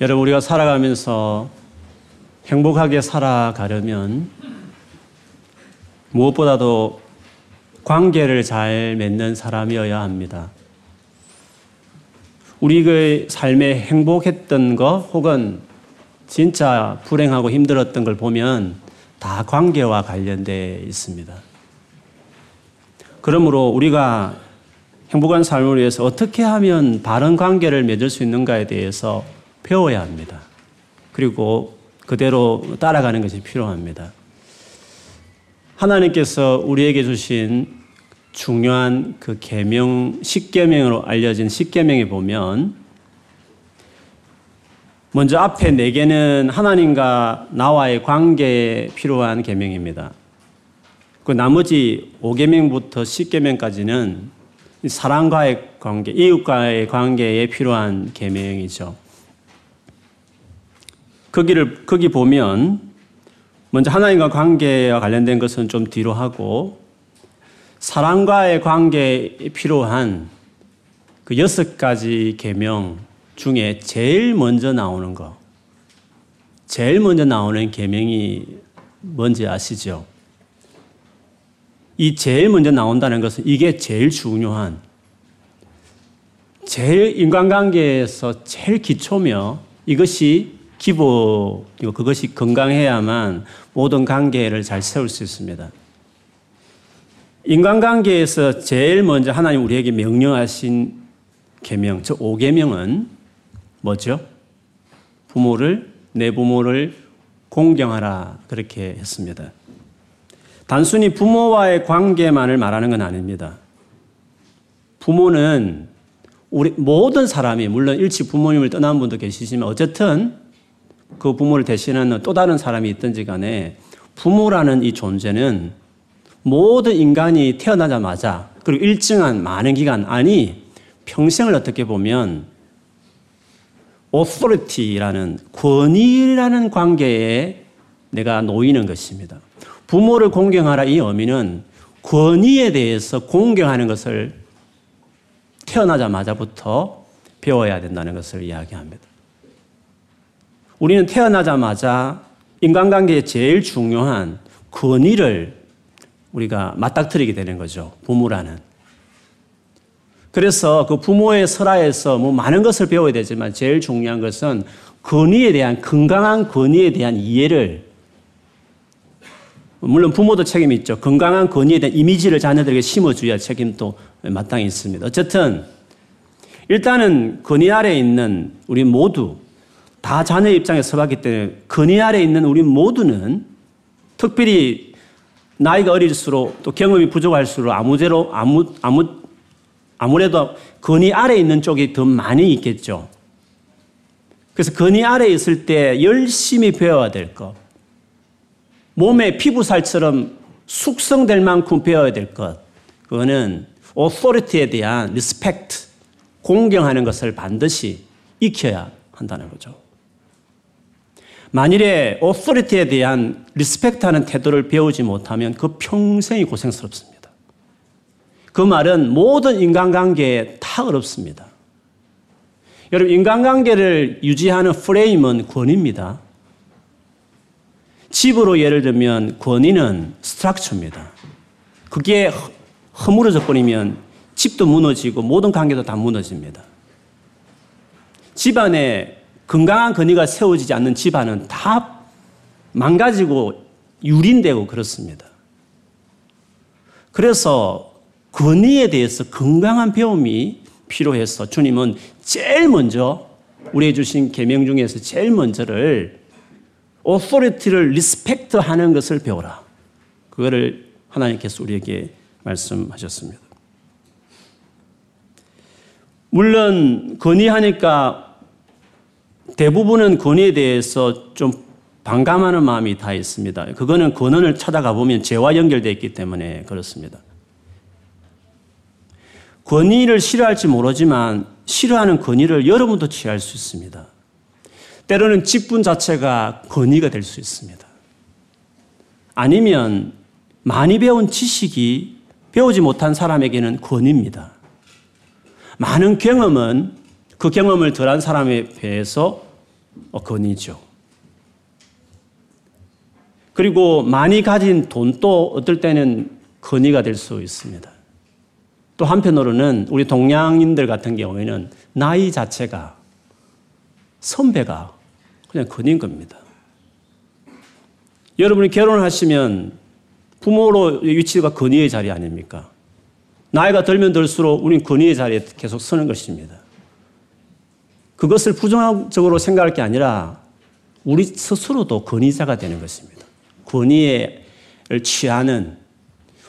여러분, 우리가 살아가면서 행복하게 살아가려면 무엇보다도 관계를 잘 맺는 사람이어야 합니다. 우리의 삶에 행복했던 것 혹은 진짜 불행하고 힘들었던 걸 보면 다 관계와 관련되어 있습니다. 그러므로 우리가 행복한 삶을 위해서 어떻게 하면 바른 관계를 맺을 수 있는가에 대해서 배워야 합니다. 그리고 그대로 따라가는 것이 필요합니다. 하나님께서 우리에게 주신 중요한 그 계명 십계명으로 알려진 십계명에 보면 먼저 앞에 네 개는 하나님과 나와의 관계에 필요한 계명입니다. 그 나머지 5계명부터 10계명까지는 사랑과의 관계, 이웃과의 관계에 필요한 계명이죠. 거기를 거기 보면 먼저 하나님과 관계와 관련된 것은 좀 뒤로 하고 사랑과의 관계에 필요한 그 여섯 가지 계명 중에 제일 먼저 나오는 거, 제일 먼저 나오는 계명이 뭔지 아시죠? 이 제일 먼저 나온다는 것은 이게 제일 중요한, 제일 인간관계에서 제일 기초며 이것이 기본, 그것이 건강해야만 모든 관계를 잘 세울 수 있습니다. 인간관계에서 제일 먼저 하나님 우리에게 명령하신 계명, 저 5계명은 뭐죠? 부모를 내 부모를 공경하라 그렇게 했습니다. 단순히 부모와의 관계만을 말하는 건 아닙니다. 부모는 우리 모든 사람이 물론 일찍 부모님을 떠난 분도 계시지만 어쨌든 그 부모를 대신하는 또 다른 사람이 있든지 간에 부모라는 이 존재는 모든 인간이 태어나자마자 그리고 일정한 많은 기간 아니 평생을 어떻게 보면 authority라는 권위라는 관계에 내가 놓이는 것입니다. 부모를 공경하라 이 의미는 권위에 대해서 공경하는 것을 태어나자마자부터 배워야 된다는 것을 이야기합니다. 우리는 태어나자마자 인간관계에 제일 중요한 권위를 우리가 맞닥뜨리게 되는 거죠. 부모라는. 그래서 그 부모의 설화에서 뭐 많은 것을 배워야 되지만 제일 중요한 것은 권위에 대한 건강한 권위에 대한 이해를 물론 부모도 책임이 있죠. 건강한 권위에 대한 이미지를 자녀들에게 심어줘야 책임도 마땅히 있습니다. 어쨌든 일단은 권위 아래에 있는 우리 모두 다 자녀 입장에 서봤기 때문에 근위 아래 있는 우리 모두는 특별히 나이가 어릴수록 또 경험이 부족할수록 아무제로 아무 아무 아무래도 권위 아래 있는 쪽이 더 많이 있겠죠. 그래서 권위 아래 있을 때 열심히 배워야 될 것. 몸의 피부살처럼 숙성될 만큼 배워야 될 것. 그거는 authority에 대한 respect, 공경하는 것을 반드시 익혀야 한다는 거죠. 만일에 authority에 대한 respect하는 태도를 배우지 못하면 그 평생이 고생스럽습니다. 그 말은 모든 인간관계에 다 어렵습니다. 여러분, 인간관계를 유지하는 프레임은 권위입니다. 집으로 예를 들면 권위는 structure입니다. 그게 허물어져 버리면 집도 무너지고 모든 관계도 다 무너집니다. 집안에 건강한 권위가 세워지지 않는 집안은 다 망가지고 유린되고 그렇습니다. 그래서 권위에 대해서 건강한 배움이 필요해서 주님은 제일 먼저 우리에 주신 계명 중에서 제일 먼저를 authority를 respect 하는 것을 배워라. 그거를 하나님께서 우리에게 말씀하셨습니다. 물론 건의하니까 대부분은 권위에 대해서 좀 반감하는 마음이 다 있습니다. 그거는 권원을 찾아가 보면 죄와 연결되어 있기 때문에 그렇습니다. 권위를 싫어할지 모르지만 싫어하는 권위를 여러분도 취할 수 있습니다. 때로는 직분 자체가 권위가 될 수 있습니다. 아니면 많이 배운 지식이 배우지 못한 사람에게는 권위입니다. 많은 경험은 그 경험을 덜한 사람에 비해서 건의죠. 그리고 많이 가진 돈도 어떨 때는 건의가 될 수 있습니다. 또 한편으로는 우리 동양인들 같은 경우에는 나이 자체가 선배가 그냥 건인 겁니다. 여러분이 결혼을 하시면 부모로 위치가 건의의 자리 아닙니까? 나이가 들면 들수록 우리는 건의의 자리에 계속 서는 것입니다. 그것을 부정적으로 생각할 게 아니라 우리 스스로도 건의자가 되는 것입니다. 권위를 취하는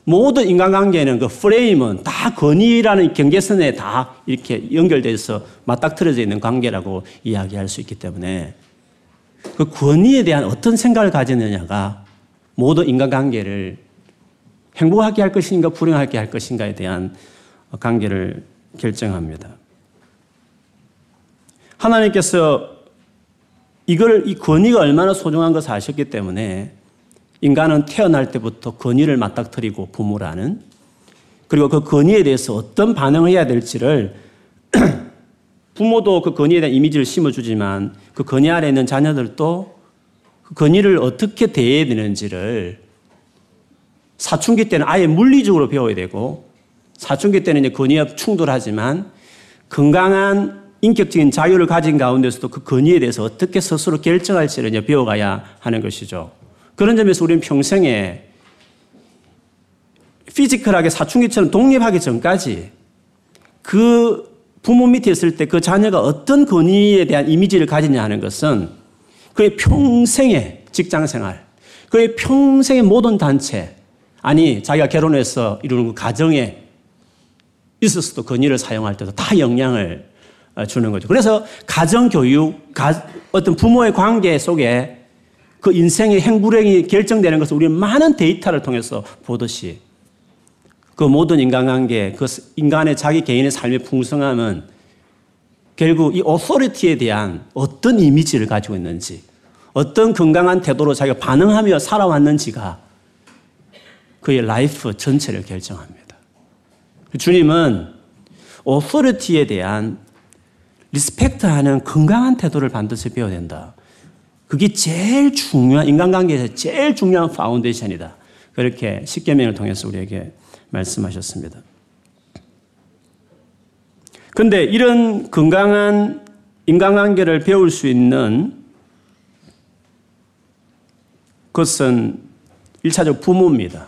모든 인간관계는 그 프레임은 다 권위라는 경계선에 다 이렇게 연결돼서 맞닥뜨려져 있는 관계라고 이야기할 수 있기 때문에 그 권위에 대한 어떤 생각을 가지느냐가 모든 인간관계를 행복하게 할 것인가 불행하게 할 것인가에 대한 관계를 결정합니다. 하나님께서 이걸 이 권위가 얼마나 소중한 것을 아셨기 때문에 인간은 태어날 때부터 권위를 맞닥뜨리고 부모라는 그리고 그 권위에 대해서 어떤 반응을 해야 될지를 부모도 그 권위에 대한 이미지를 심어주지만 그 권위 아래 있는 자녀들도 그 권위를 어떻게 대해야 되는지를 사춘기 때는 아예 물리적으로 배워야 되고 사춘기 때는 이제 권위와 충돌하지만 건강한 인격적인 자유를 가진 가운데서도 그 권위에 대해서 어떻게 스스로 결정할지를 배워가야 하는 것이죠. 그런 점에서 우리는 평생에 피지컬하게 사춘기처럼 독립하기 전까지 그 부모 밑에 있을 때 그 자녀가 어떤 권위에 대한 이미지를 가지냐 하는 것은 그의 평생의 직장 생활, 그의 평생의 모든 단체, 아니, 자기가 결혼해서 이루는 그 가정에 있어서도 권위를 사용할 때도 다 영향을 주는 거죠. 그래서 가정교육, 어떤 부모의 관계 속에 그 인생의 행불행이 결정되는 것을 우리는 많은 데이터를 통해서 보듯이 그 모든 인간관계, 그 인간의 자기 개인의 삶의 풍성함은 결국 이 authority에 대한 어떤 이미지를 가지고 있는지, 어떤 건강한 태도로 자기가 반응하며 살아왔는지가 그의 life 전체를 결정합니다. 주님은 authority에 대한 respect하는 건강한 태도를 반드시 배워야 된다. 그게 제일 중요한 인간관계에서 제일 중요한 foundation이다. 그렇게 십계명을 통해서 우리에게 말씀하셨습니다. 근데 이런 건강한 인간관계를 배울 수 있는 것은 1차적 부모입니다.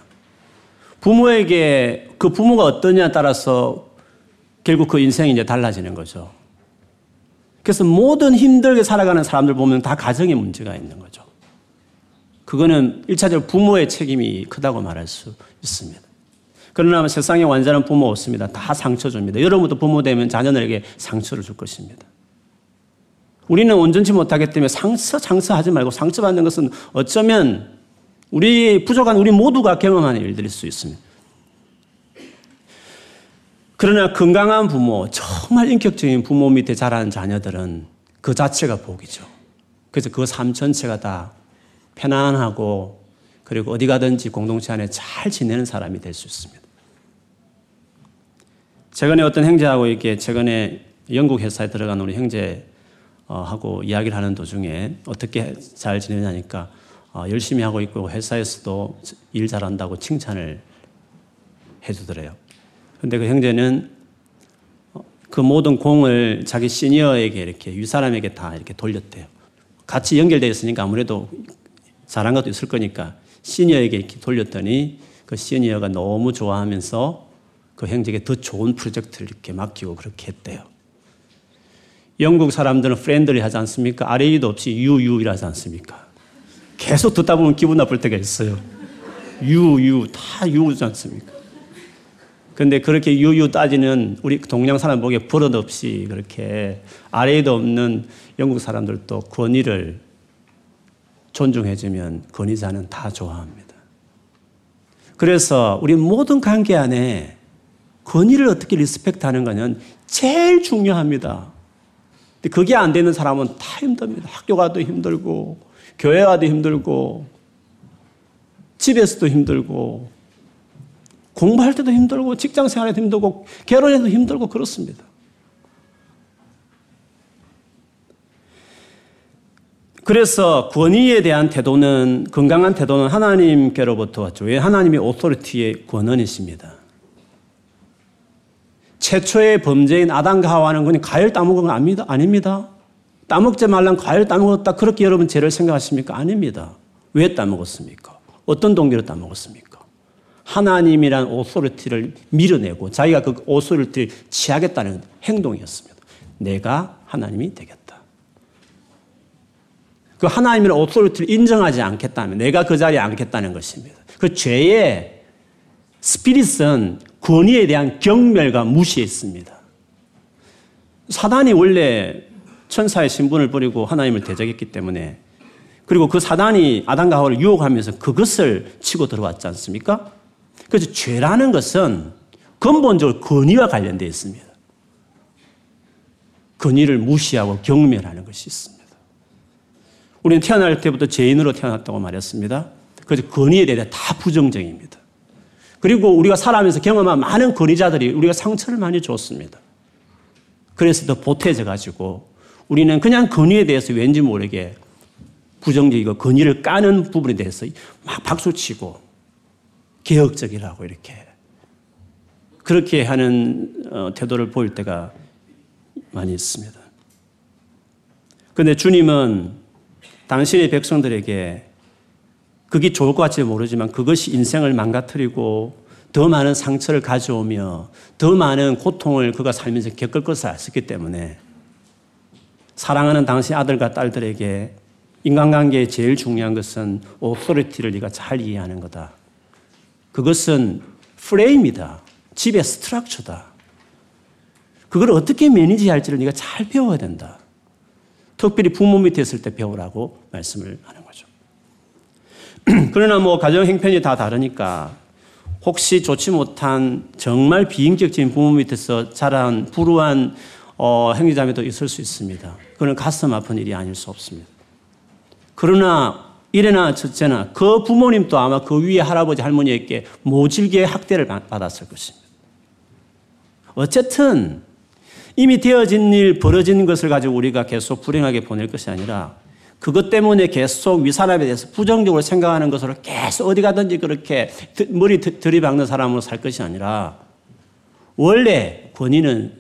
부모에게 그 부모가 어떠냐에 따라서 결국 그 인생이 이제 달라지는 거죠. 그래서 모든 힘들게 살아가는 사람들 보면 다 가정에 문제가 있는 거죠. 그거는 일차적으로 부모의 책임이 크다고 말할 수 있습니다. 그러나 세상에 완전한 부모 없습니다. 다 상처 줍니다. 여러분도 부모 되면 자녀들에게 상처를 줄 것입니다. 우리는 온전치 못하기 때문에 상처, 상처하지 말고 상처받는 것은 어쩌면 우리 부족한 우리 모두가 경험하는 일들일 수 있습니다. 그러나 건강한 부모, 정말 인격적인 부모 밑에 자라는 자녀들은 그 자체가 복이죠. 그래서 그 삶 전체가 다 편안하고 그리고 어디 가든지 공동체 안에 잘 지내는 사람이 될 수 있습니다. 최근에 어떤 형제하고 이렇게 최근에 영국 회사에 들어간 우리 형제하고 이야기를 하는 도중에 어떻게 잘 지내냐니까 어, 열심히 하고 있고 회사에서도 일 잘한다고 칭찬을 해주더래요. 근데 그 형제는 그 모든 공을 자기 시니어에게 이렇게 윗사람에게 다 이렇게 돌렸대요. 같이 연결되어 있으니까 아무래도 잘한 것도 있을 거니까 시니어에게 이렇게 돌렸더니 그 시니어가 너무 좋아하면서 그 형제에게 더 좋은 프로젝트를 이렇게 맡기고 그렇게 했대요. 영국 사람들은 friendly 하지 않습니까? RA도 없이 유유이라지 않습니까? 계속 듣다 보면 기분 나쁠 때가 있어요. you you 다 you지 않습니까? 근데 그렇게 유유 따지는 우리 동양 사람 보기에 버릇없이 그렇게 위아래도 없는 영국 사람들도 권위를 존중해주면 권위자는 다 좋아합니다. 그래서 우리 모든 관계 안에 권위를 어떻게 respect 하는 거는 제일 중요합니다. 근데 그게 안 되는 사람은 다 힘듭니다. 학교 가도 힘들고, 교회 가도 힘들고, 집에서도 힘들고, 공부할 때도 힘들고 직장 생활에도 힘들고 결혼해도 힘들고 그렇습니다. 그래서 권위에 대한 태도는 건강한 태도는 하나님께로부터 왔죠. 왜 하나님이 오토리티의 권원이십니다. 최초의 범죄인 아담과 하와는 그냥 과일 따먹은 거 아닙니다. 아닙니다. 따먹지 말란 과일 따먹었다. 그렇게 여러분 죄를 생각하십니까? 아닙니다. 왜 따먹었습니까? 어떤 동기로 따먹었습니까? 하나님이란 authority를 밀어내고 자기가 그 authority를 취하겠다는 행동이었습니다. 내가 하나님이 되겠다. 그 하나님의 authority를 인정하지 않겠다면 내가 그 자리에 앉겠다는 것입니다. 그 죄의 스피릿은 권위에 대한 경멸과 무시했습니다. 사단이 원래 천사의 신분을 버리고 하나님을 대적했기 때문에 그리고 그 사단이 아담과 하와를 유혹하면서 그것을 치고 들어왔지 않습니까? 그래서 죄라는 것은 근본적으로 권위와 관련되어 있습니다. 권위를 무시하고 경멸하는 것이 있습니다. 우리는 태어날 때부터 죄인으로 태어났다고 말했습니다. 그래서 권위에 대해 다 부정적입니다. 그리고 우리가 살아가면서 경험한 많은 권위자들이 우리가 상처를 많이 줬습니다. 그래서 더 보태져 가지고 우리는 그냥 권위에 대해서 왠지 모르게 부정적이고 권위를 까는 부분에 대해서 막 박수치고 개혁적이라고 이렇게 그렇게 하는 어, 태도를 보일 때가 많이 있습니다. 그런데 주님은 당신의 백성들에게 그게 좋을 것 같지 모르지만 그것이 인생을 망가뜨리고 더 많은 상처를 가져오며 더 많은 고통을 그가 살면서 겪을 것을 알았기 때문에 사랑하는 당신 아들과 딸들에게 인간관계에 제일 중요한 것은 authority를 네가 잘 이해하는 거다. 그것은 프레임이다. 집의 structure다. 그걸 어떻게 매니지할지를 네가 잘 배워야 된다. 특별히 부모 밑에 있을 때 배우라고 말씀을 하는 거죠. 그러나 뭐 가정 행편이 다 다르니까 혹시 좋지 못한 정말 비인격적인 부모 밑에서 자란 불우한 어, 행위자매도 있을 수 있습니다. 그건 가슴 아픈 일이 아닐 수 없습니다. 그러나 이래나 첫째나 그 부모님도 아마 그 위에 할아버지 할머니에게 모질게 학대를 받았을 것입니다. 어쨌든 이미 되어진 일, 벌어진 것을 가지고 우리가 계속 불행하게 보낼 것이 아니라 그것 때문에 계속 위사람에 대해서 부정적으로 생각하는 것으로 계속 어디 가든지 그렇게 머리 들이박는 사람으로 살 것이 아니라 원래 권위는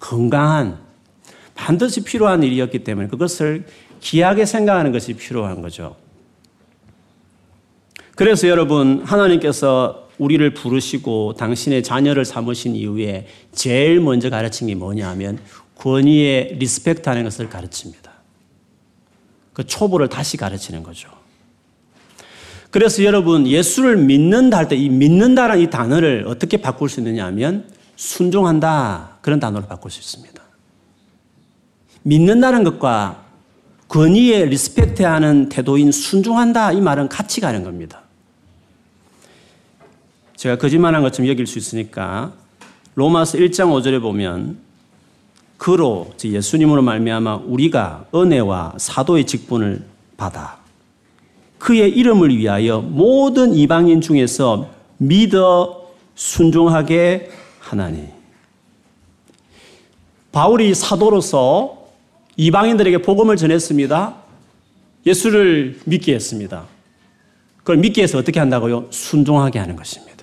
건강한 반드시 필요한 일이었기 때문에 그것을 귀하게 생각하는 것이 필요한 거죠. 그래서 여러분, 하나님께서 우리를 부르시고 당신의 자녀를 삼으신 이후에 제일 먼저 가르친 게 뭐냐 하면 권위에 respect 하는 것을 가르칩니다. 그 초보를 다시 가르치는 거죠. 그래서 여러분 예수를 믿는다 할 때 이 믿는다라는 이 단어를 어떻게 바꿀 수 있느냐 하면 순종한다 그런 단어로 바꿀 수 있습니다. 믿는다는 것과 권위에 respect 하는 태도인 순종한다 이 말은 같이 가는 겁니다. 제가 거짓말한 것처럼 여길 수 있으니까 로마서 1장 5절에 보면 그로 예수님으로 말미암아 우리가 은혜와 사도의 직분을 받아 그의 이름을 위하여 모든 이방인 중에서 믿어 순종하게 하나니 바울이 사도로서 이방인들에게 복음을 전했습니다. 예수를 믿게 했습니다. 그걸 믿게 해서 어떻게 한다고요? 순종하게 하는 것입니다.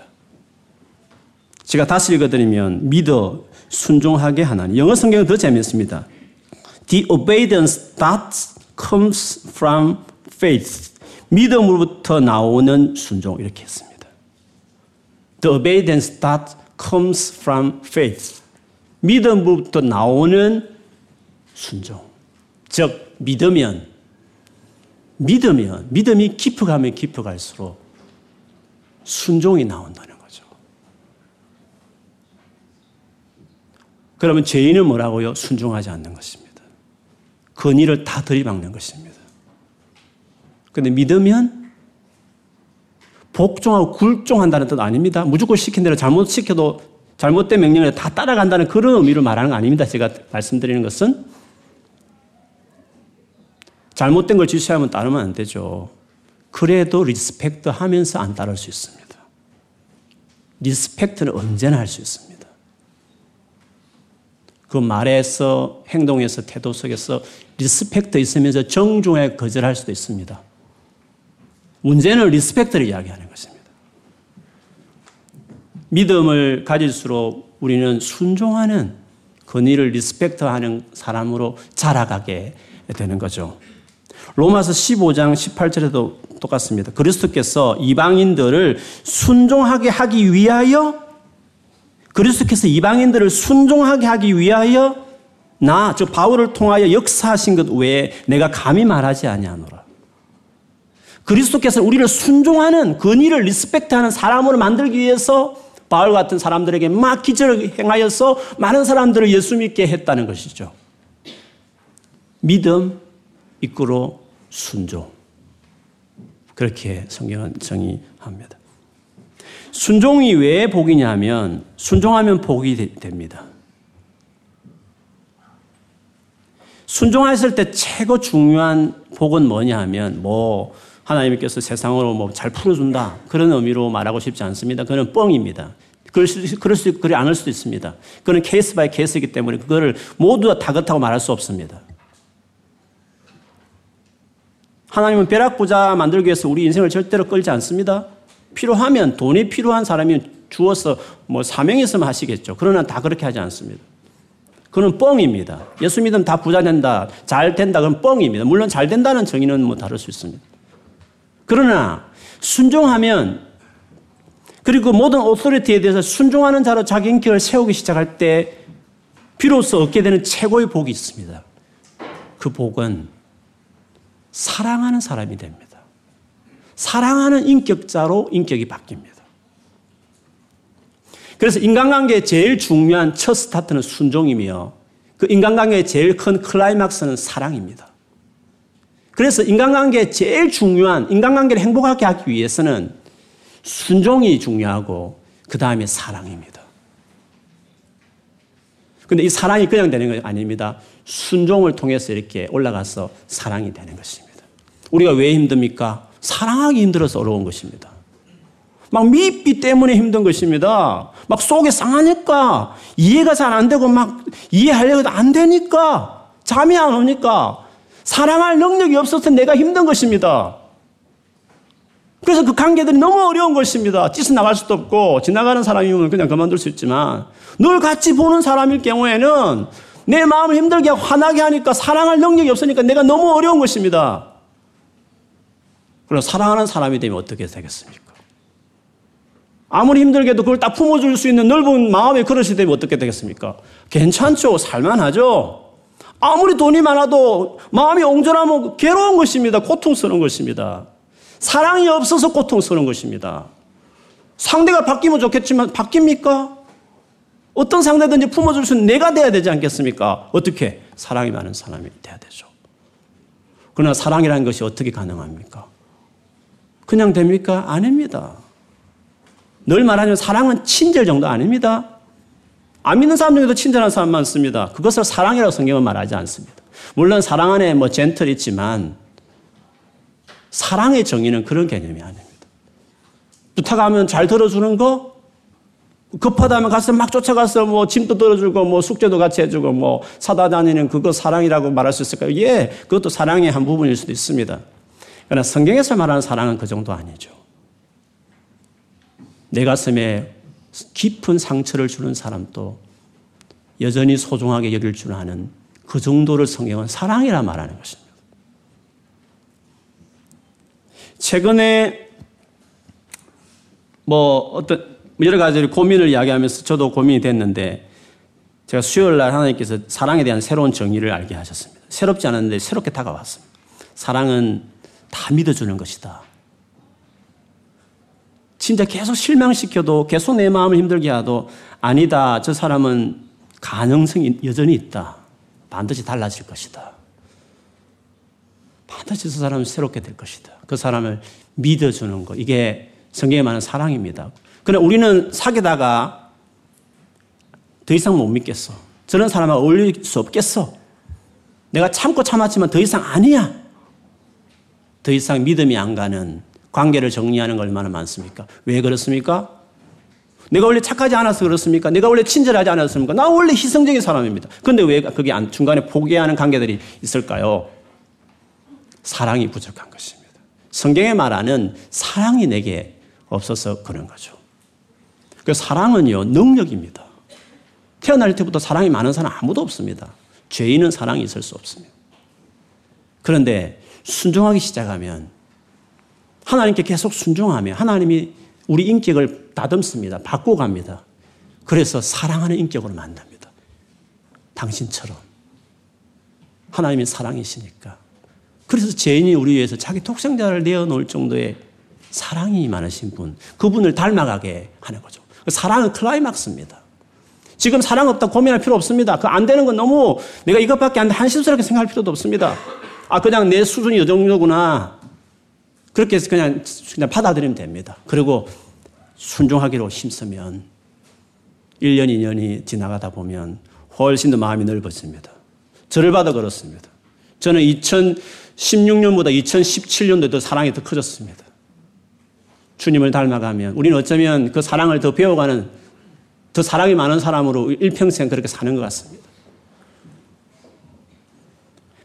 제가 다시 읽어드리면 믿어 순종하게 하나니 영어 성경은 더 재밌습니다. The obedience that comes from faith. 믿음으로부터 나오는 순종 이렇게 했습니다. The obedience that comes from faith. 믿음으로부터 나오는 순종. 즉 믿으면 믿으면 믿음이 깊어가면 깊어갈수록 순종이 나온다는 그러면 죄인은 뭐라고요? 순종하지 않는 것입니다. 건의를 다 들이박는 것입니다. 근데 믿으면 복종하고 굴종한다는 뜻 아닙니다. 무조건 시킨 대로 잘못 시켜도 잘못된 명령을 다 따라간다는 그런 의미로 말하는 거 아닙니다. 제가 말씀드리는 것은 잘못된 걸 지시하면 따르면 안 되죠. 그래도 respect 하면서 안 따를 수 있습니다. respect는 언제나 할 수 있습니다. 그 말에서 행동에서 태도 속에서 respect 있으면서 정중하게 거절할 수도 있습니다. 문제는 respect를 이야기하는 것입니다. 믿음을 가질수록 우리는 순종하는 권위를 리스펙트하는 사람으로 자라가게 되는 거죠. 로마서 15장 18절에도 똑같습니다. 그리스도께서 이방인들을 순종하게 하기 위하여 그리스도께서 이방인들을 순종하게 하기 위하여 나, 저 바울을 통하여 역사하신 것 외에 내가 감히 말하지 아니하노라. 그리스도께서 우리를 순종하는 근위를 리스펙트하는 사람으로 만들기 위해서 바울 같은 사람들에게 막 기적을 행하여서 많은 사람들을 예수 믿게 했다는 것이죠. 믿음, 이끌어 순종. 그렇게 성경은 정의합니다. 순종이 왜 복이냐면 순종하면 복이 됩니다. 순종했을 때 최고 중요한 복은 뭐냐 하면 뭐 하나님께서 세상으로 뭐 잘 풀어준다 그런 의미로 말하고 싶지 않습니다. 그는 뻥입니다. 그럴 수, 그럴 수, 그리 않을 수도 있습니다. 그는 case by case이기 때문에 그거를 모두 다 그렇다고 말할 수 없습니다. 하나님은 벼락부자 만들기 위해서 우리 인생을 절대로 끌지 않습니다. 필요하면 돈이 필요한 사람이 주어서 뭐 사명이 있으면 하시겠죠. 그러나 다 그렇게 하지 않습니다. 그는 뻥입니다. 예수 믿으면 다 부자 된다, 잘 된다, 그건 뻥입니다. 물론 잘 된다는 정의는 뭐 다를 수 있습니다. 그러나 순종하면 그리고 모든 authority에 대해서 순종하는 자로 자기 인격을 세우기 시작할 때 비로소 얻게 되는 최고의 복이 있습니다. 그 복은 사랑하는 사람이 됩니다. 사랑하는 인격자로 인격이 바뀝니다. 그래서 인간관계의 제일 중요한 첫 스타트는 순종이며 그 인간관계의 제일 큰 클라이막스는 사랑입니다. 그래서 인간관계의 제일 중요한 인간관계를 행복하게 하기 위해서는 순종이 중요하고 그 다음에 사랑입니다. 근데 이 사랑이 그냥 되는 건 아닙니다. 순종을 통해서 이렇게 올라가서 사랑이 되는 것입니다. 우리가 왜 힘듭니까? 사랑하기 힘들어서 어려운 것입니다. 막 미입기 때문에 힘든 것입니다. 막 속에 상하니까 이해가 잘 안 되고 막 이해하려고 안 되니까 잠이 안 오니까 사랑할 능력이 없어서 내가 힘든 것입니다. 그래서 그 관계들이 너무 어려운 것입니다. 찢어 나갈 수도 없고 지나가는 사람이면 그냥 그만둘 수 있지만 늘 같이 보는 사람일 경우에는 내 마음을 힘들게 화나게 하니까 사랑할 능력이 없으니까 내가 너무 어려운 것입니다. 그럼 사랑하는 사람이 되면 어떻게 되겠습니까? 아무리 힘들게도 그걸 딱 품어줄 수 있는 넓은 마음의 그릇이 되면 어떻게 되겠습니까? 괜찮죠. 살만하죠. 아무리 돈이 많아도 마음이 옹졸하면 괴로운 것입니다. 고통스러운 것입니다. 사랑이 없어서 고통스러운 것입니다. 상대가 바뀌면 좋겠지만 바뀝니까? 어떤 상대든지 품어줄 수 있는 내가 돼야 되지 않겠습니까? 어떻게? 사랑이 많은 사람이 돼야 되죠. 그러나 사랑이라는 것이 어떻게 가능합니까? 그냥 됩니까? 아닙니다. 늘 말하지만 사랑은 친절 정도 아닙니다. 안 믿는 사람 중에도 친절한 사람 많습니다. 그것을 사랑이라고 성경은 말하지 않습니다. 물론 사랑 안에 뭐 젠틀 있지만 사랑의 정의는 그런 개념이 아닙니다. 부탁하면 잘 들어주는 거, 급하다면 가서 막 쫓아가서 뭐 짐도 들어주고 뭐 숙제도 같이 해주고 뭐 사다 다니는 그거 사랑이라고 말할 수 있을까요? 예, 그것도 사랑의 한 부분일 수도 있습니다. 그러나 성경에서 말하는 사랑은 그 정도 아니죠. 내 가슴에 깊은 상처를 주는 사람도 여전히 소중하게 여길 줄 아는 그 정도를 성경은 사랑이라 말하는 것입니다. 최근에 뭐 어떤 여러 가지 고민을 이야기하면서 저도 고민이 됐는데 제가 수요일 날 하나님께서 사랑에 대한 새로운 정의를 알게 하셨습니다. 새롭지 않았는데 새롭게 다가왔습니다. 사랑은 다 믿어주는 것이다. 진짜 계속 실망시켜도 계속 내 마음을 힘들게 해도 아니다. 저 사람은 가능성이 여전히 있다. 반드시 달라질 것이다. 반드시 저 사람은 새롭게 될 것이다. 그 사람을 믿어주는 것. 이게 성경에 말하는 사랑입니다. 그러나 우리는 사귀다가 더 이상 못 믿겠어. 저런 사람과 어울릴 수 없겠어. 내가 참고 참았지만 더 이상 아니야. 더 이상 믿음이 안 가는 관계를 정리하는 거 얼마나 많습니까? 왜 그렇습니까? 내가 원래 착하지 않아서 그렇습니까? 내가 원래 친절하지 않았습니까? 나 원래 희생적인 사람입니다. 근데 왜 그게 중간에 포기하는 관계들이 있을까요? 사랑이 부족한 것입니다. 성경에 말하는 사랑이 내게 없어서 그런 거죠. 그 사랑은요, 능력입니다. 태어날 때부터 사랑이 많은 사람 아무도 없습니다. 죄인은 사랑이 있을 수 없습니다. 그런데 순종하기 시작하면 하나님께 계속 순종하면 하나님이 우리 인격을 다듬습니다. 바꿔갑니다. 그래서 사랑하는 인격으로 만납니다. 당신처럼. 하나님이 사랑이시니까. 그래서 죄인이 우리 위해서 자기 독생자를 내어놓을 정도의 사랑이 많으신 분, 그분을 닮아가게 하는 거죠. 사랑은 클라이막스입니다. 지금 사랑 없다 고민할 필요 없습니다. 그 안 되는 건 너무 내가 이것밖에 안 돼. 한심스럽게 생각할 필요도 없습니다. 아, 그냥 내 수준이 이 정도구나. 그렇게 해서 그냥, 그냥 받아들이면 됩니다. 그리고 순종하기로 힘쓰면 1년, 2년이 지나가다 보면 훨씬 더 마음이 넓어집니다. 저를 받아 그렇습니다. 저는 2016년보다 2017년도에 더 사랑이 더 커졌습니다. 주님을 닮아가면 우리는 어쩌면 그 사랑을 더 배워가는 더 사랑이 많은 사람으로 일평생 그렇게 사는 것 같습니다.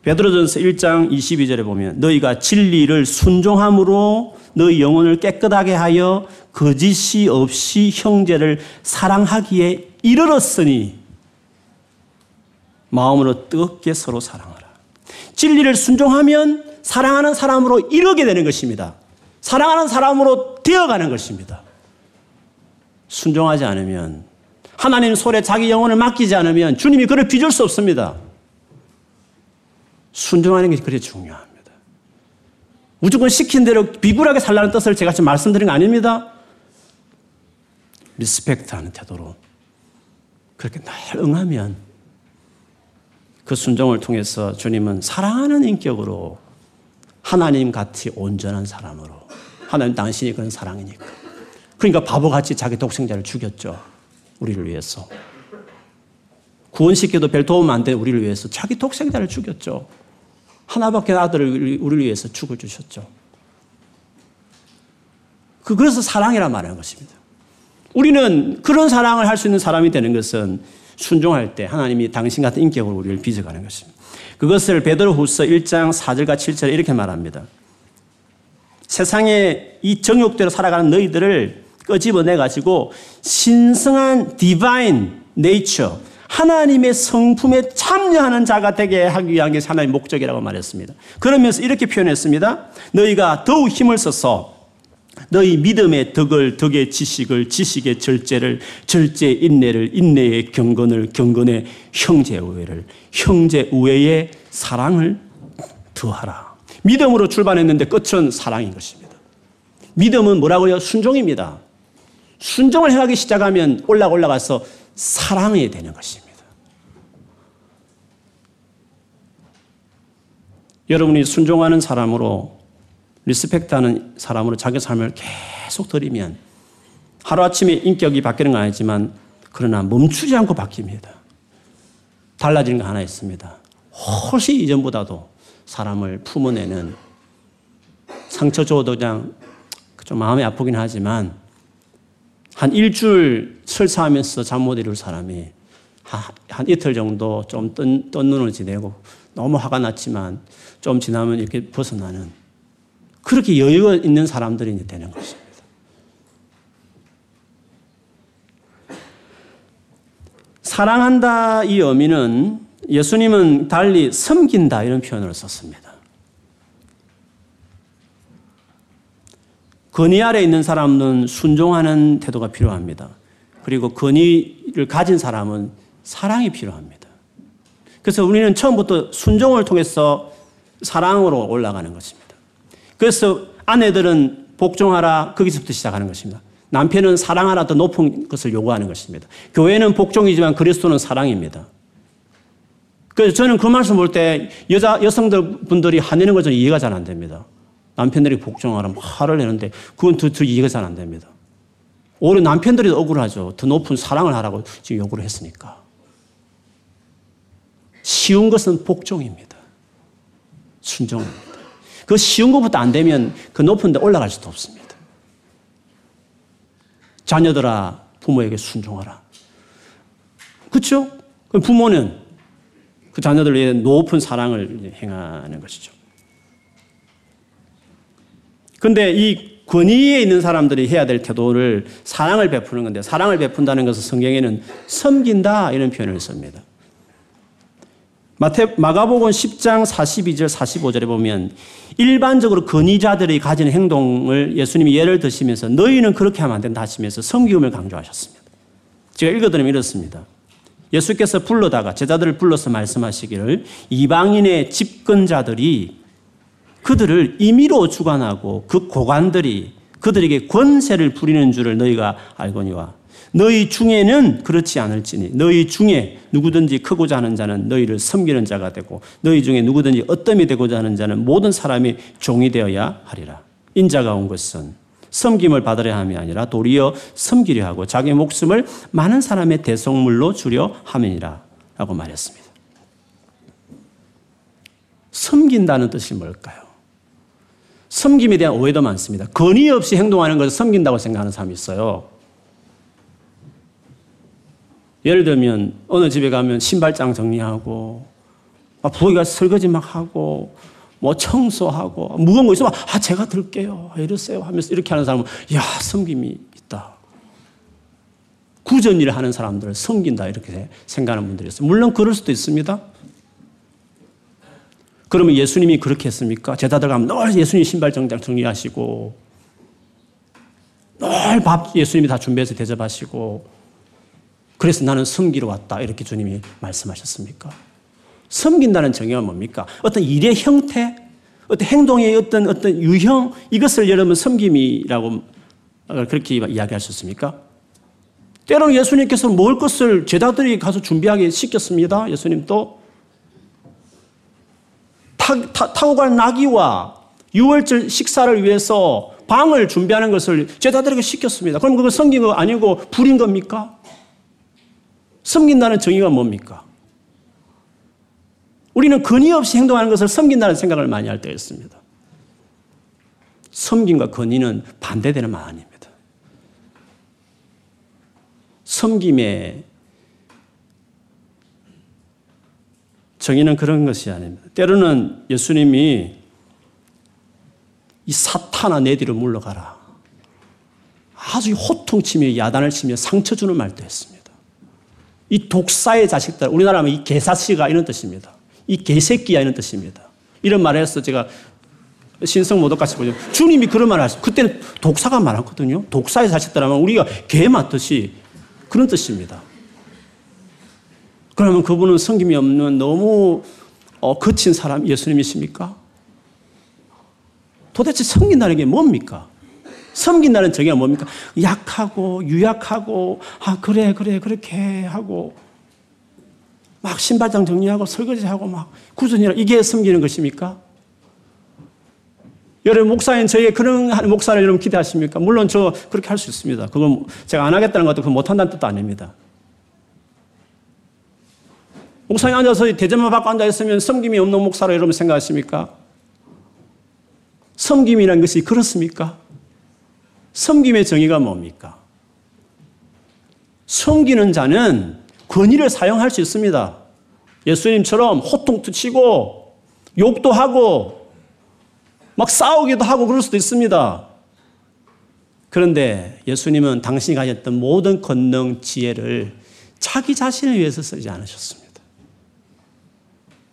베드로전서 1장 22절에 보면 너희가 진리를 순종함으로 너희 영혼을 깨끗하게 하여 거짓이 없이 형제를 사랑하기에 이르렀으니 마음으로 뜨겁게 서로 사랑하라. 진리를 순종하면 사랑하는 사람으로 이르게 되는 것입니다. 사랑하는 사람으로 되어가는 것입니다. 순종하지 않으면 하나님 손에 자기 영혼을 맡기지 않으면 주님이 그를 빚을 수 없습니다. 순종하는 게 그렇게 중요합니다. 무조건 시킨 대로 비굴하게 살라는 뜻을 제가 지금 말씀드린 거 아닙니다. 리스펙트하는 태도로 그렇게 날 응하면 그 순종을 통해서 주님은 사랑하는 인격으로 하나님 같이 온전한 사람으로 하나님 당신이 그런 사랑이니까. 그러니까 바보같이 자기 독생자를 죽였죠. 우리를 위해서. 구원시켜도 별 도움 안 돼 우리를 위해서 자기 독생자를 죽였죠. 하나밖에 아들을 우리를 위해서 죽을 주셨죠. 그, 그래서 사랑이란 말하는 것입니다. 우리는 그런 사랑을 할 수 있는 사람이 되는 것은 순종할 때 하나님이 당신 같은 인격으로 우리를 빚어가는 것입니다. 그것을 베드로후서 1장 4절과 7절에 이렇게 말합니다. 세상에 이 정욕대로 살아가는 너희들을 끄집어내 가지고 신성한 디바인 네이처 하나님의 성품에 참여하는 자가 되게 하기 위한 게 하나님의 목적이라고 말했습니다. 그러면서 이렇게 표현했습니다. 너희가 더욱 힘을 써서 너희 믿음의 덕을 덕의 지식을 지식의 절제를 절제 인내를 인내의 경건을 경건의 형제 우애를 형제 우애의 사랑을 더하라. 믿음으로 출발했는데 끝은 사랑인 것입니다. 믿음은 뭐라고요? 순종입니다. 순종을 행하기 시작하면 올라 올라가서 사랑이 되는 것입니다. 여러분이 순종하는 사람으로 리스펙트하는 사람으로 자기 삶을 계속 들이면 하루아침에 인격이 바뀌는 건 아니지만 그러나 멈추지 않고 바뀝니다. 달라지는 거 하나 있습니다. 훨씬 이전보다도 사람을 품어내는 상처 줘도 그냥 좀 마음이 아프긴 하지만 한 일주일 설사하면서 잠 못 이룰 사람이 한 이틀 정도 좀 뜬, 뜬 눈을 지내고 너무 화가 났지만 좀 지나면 이렇게 벗어나는 그렇게 여유가 있는 사람들이 되는 것입니다. 사랑한다 이 의미는 예수님은 달리 섬긴다 이런 표현을 썼습니다. 건의 아래 있는 사람은 순종하는 태도가 필요합니다. 그리고 건의를 가진 사람은 사랑이 필요합니다. 그래서 우리는 처음부터 순종을 통해서 사랑으로 올라가는 것입니다. 그래서 아내들은 복종하라 거기서부터 시작하는 것입니다. 남편은 사랑하라 더 높은 것을 요구하는 것입니다. 교회는 복종이지만 그리스도는 사랑입니다. 그래서 저는 그 말씀 볼 때 여자 여성들 분들이 화내는 거 저는 이해가 잘 안 됩니다. 남편들이 복종하라 화를 내는데 그건 더, 더 이해가 잘 안 됩니다. 오히려 남편들이 억울하죠. 더 높은 사랑을 하라고 지금 요구를 했으니까. 쉬운 것은 복종입니다. 순종입니다. 그 쉬운 것부터 안 되면 그 높은 데 올라갈 수도 없습니다. 자녀들아, 부모에게 순종하라. 그렇죠? 부모는 그 자녀들을 위해 높은 사랑을 행하는 것이죠. 근데 이 권위에 있는 사람들이 해야 될 태도를 사랑을 베푸는 건데 사랑을 베푼다는 것은 성경에는 섬긴다 이런 표현을 씁니다. 마태, 마가복음 10장 42절 45절에 보면 일반적으로 건의자들이 가진 행동을 예수님이 예를 드시면서 너희는 그렇게 하면 안 된다 하시면서 섬기움을 강조하셨습니다. 제가 읽어드리면 이렇습니다. 예수께서 불러다가 제자들을 불러서 말씀하시기를 이방인의 집권자들이 그들을 임의로 주관하고 그 고관들이 그들에게 권세를 부리는 줄을 너희가 알거니와 너희 중에는 그렇지 않을지니 너희 중에 누구든지 크고자 하는 자는 너희를 섬기는 자가 되고 너희 중에 누구든지 어떠이 되고자 하는 자는 모든 사람이 종이 되어야 하리라. 인자가 온 것은 섬김을 받으려 함이 아니라 도리어 섬기려 하고 자기 목숨을 많은 사람의 대속물로 주려 함이니라 라고 말했습니다. 섬긴다는 뜻이 뭘까요? 섬김에 대한 오해도 많습니다. 건의 없이 행동하는 것을 섬긴다고 생각하는 사람이 있어요. 예를 들면 어느 집에 가면 신발장 정리하고 부엌에 가서 설거지 막 하고 뭐 청소하고 무거운 거 있으면 아 제가 들게요 이러세요 하면서 이렇게 하는 사람은 야 섬김이 있다. 구전 일을 하는 사람들을 섬긴다 이렇게 생각하는 분들이 있어요. 물론 그럴 수도 있습니다. 그러면 예수님이 그렇게 했습니까? 제자들 가면 늘 예수님 신발 정장 정리하시고 늘 밥 예수님이 다 준비해서 대접하시고 그래서 나는 섬기러 왔다 이렇게 주님이 말씀하셨습니까? 섬긴다는 정의가 뭡니까? 어떤 일의 형태, 어떤 행동의 어떤 어떤 유형 이것을 여러분 섬김이라고 그렇게 이야기할 수 있습니까? 때로는 예수님께서 먹을 것을 제자들이 가서 준비하게 시켰습니다. 예수님도 타, 타, 타고 갈 나귀와 유월절 식사를 위해서 방을 준비하는 것을 제자들에게 시켰습니다. 그럼 그거 섬긴 거 아니고 불인 겁니까? 섬긴다는 정의가 뭡니까? 우리는 근의 없이 행동하는 것을 섬긴다는 생각을 많이 할 때가 있습니다. 섬김과 근의는 반대되는 말 아닙니다. 섬김의 정의는 그런 것이 아닙니다. 때로는 예수님이 이 사탄아 내 뒤로 물러가라. 아주 호통치며 야단을 치며 상처 주는 말도 했습니다. 이 독사의 자식들, 우리나라 하면 이 개사씨가 이런 뜻입니다. 이 개새끼야 이런 뜻입니다. 이런 말을 해서 제가 신성 모독같이 보죠. 주님이 그런 말을 하셨어요. 그때는 독사가 많았거든요. 독사의 자식들 하면 우리가 개 맞듯이 그런 뜻입니다. 그러면 그분은 성김이 없는 너무 어, 거친 사람 예수님이십니까? 도대체 섬긴다는 게 뭡니까? 섬긴다는 정의가 뭡니까? 약하고 유약하고 아 그래 그래 그렇게 하고 막 신발장 정리하고 설거지하고 막 구전이라 이게 섬기는 것입니까? 여러분 목사인 저에게 그런 목사를 여러분 기대하십니까? 물론 저 그렇게 할 수 있습니다. 그건 제가 안 하겠다는 것도 그 못한다는 뜻도 아닙니다. 목사님 앉아서 대접만 받고 앉아있으면 섬김이 없는 목사로 여러분 생각하십니까? 섬김이라는 것이 그렇습니까? 섬김의 정의가 뭡니까? 섬기는 자는 권위를 사용할 수 있습니다. 예수님처럼 호통도 치고 욕도 하고 막 싸우기도 하고 그럴 수도 있습니다. 그런데 예수님은 당신이 가졌던 모든 권능, 지혜를 자기 자신을 위해서 쓰지 않으셨습니다.